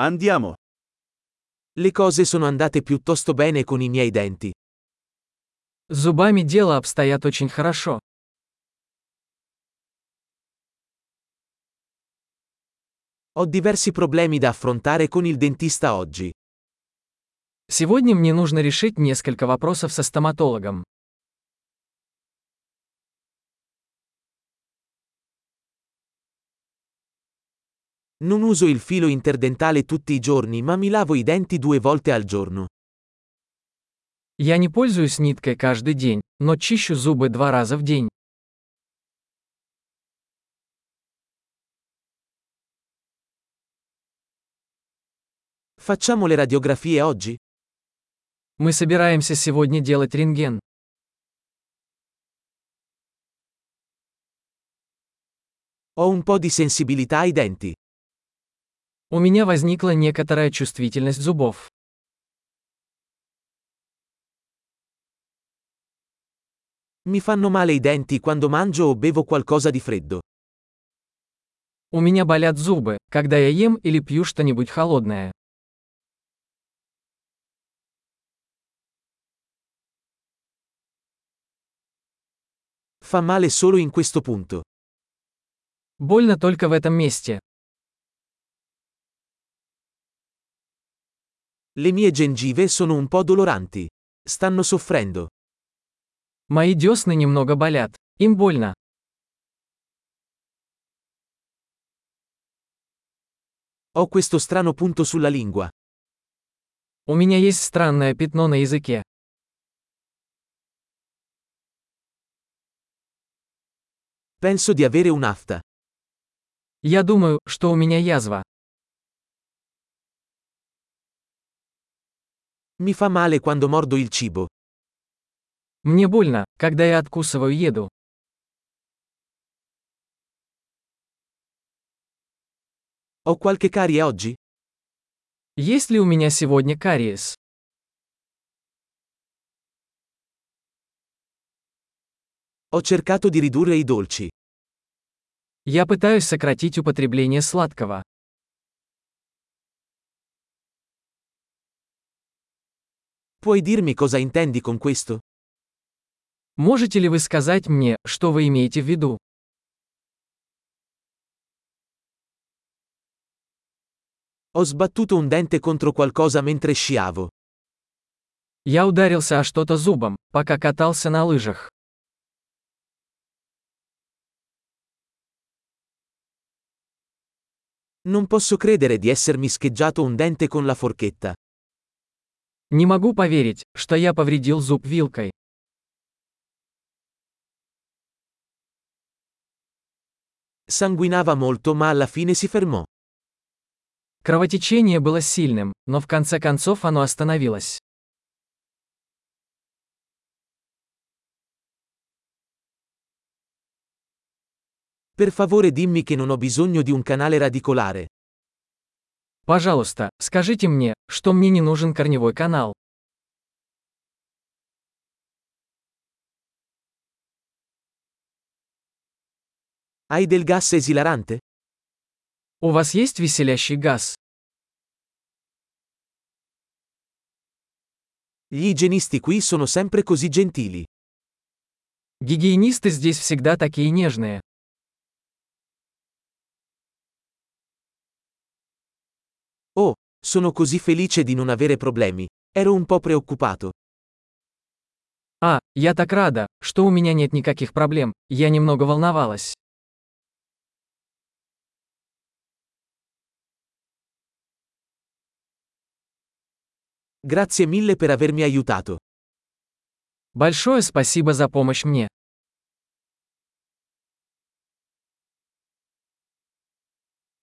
Andiamo. Le cose sono andate piuttosto bene con i miei denti. С зубами дело обстоят очень хорошо. Ho diversi problemi da affrontare con il dentista oggi. Сегодня мне нужно решить несколько вопросов со стоматологом. Non uso il filo interdentale tutti i giorni ma mi lavo i denti due volte al giorno. Я не пользуюсь ниткой каждый день, но чищу зубы два раза в день. Facciamo le radiografie oggi? Мы собираемся сегодня делать рентген. Ho un po' di sensibilità ai denti. У меня возникла некоторая чувствительность зубов. Mi fanno male i denti quando mangio o bevo qualcosa di freddo. У меня болят зубы, когда я ем или пью что-нибудь холодное. Fa male solo in questo punto. Больно только в этом месте. Le mie gengive sono un po' doloranti. Stanno soffrendo. Мои десны немного болят. Им больно. Ho questo strano punto sulla lingua. У меня есть странное пятно на языке. Penso di avere un'afta. Я думаю, что у меня язва. Mi fa male quando mordo il cibo. Мне больно, когда я откусываю еду. Ho qualche carie oggi? Есть ли у меня сегодня кариес? Ho cercato di ridurre i dolci. Я пытаюсь сократить употребление сладкого. Puoi dirmi cosa intendi con questo? Можете ли вы сказать мне, что вы имеете в виду? Ho sbattuto un dente contro qualcosa mentre sciavo. Я ударился о что-то зубом, пока катался на лыжах. Non posso credere di essermi scheggiato un dente con la forchetta. Не могу поверить, что я повредил зуб вилкой. Sanguinava molto ma alla fine si fermò. Кровотечение было сильным, но в конце концов оно остановилось. Per favore dimmi che non ho bisogno di un canale radicolare. Пожалуйста, скажите мне, что мне не нужен корневой канал. Hai del gas esilarante? У вас есть веселящий газ? Gli igienisti qui sono sempre così gentili. Гигиенисты здесь всегда такие нежные. Sono così felice di non avere problemi. Ero un po' preoccupato. А, я так рада, что у меня нет никаких проблем. Я немного волновалась. Grazie mille per avermi aiutato. Большое спасибо за помощь мне.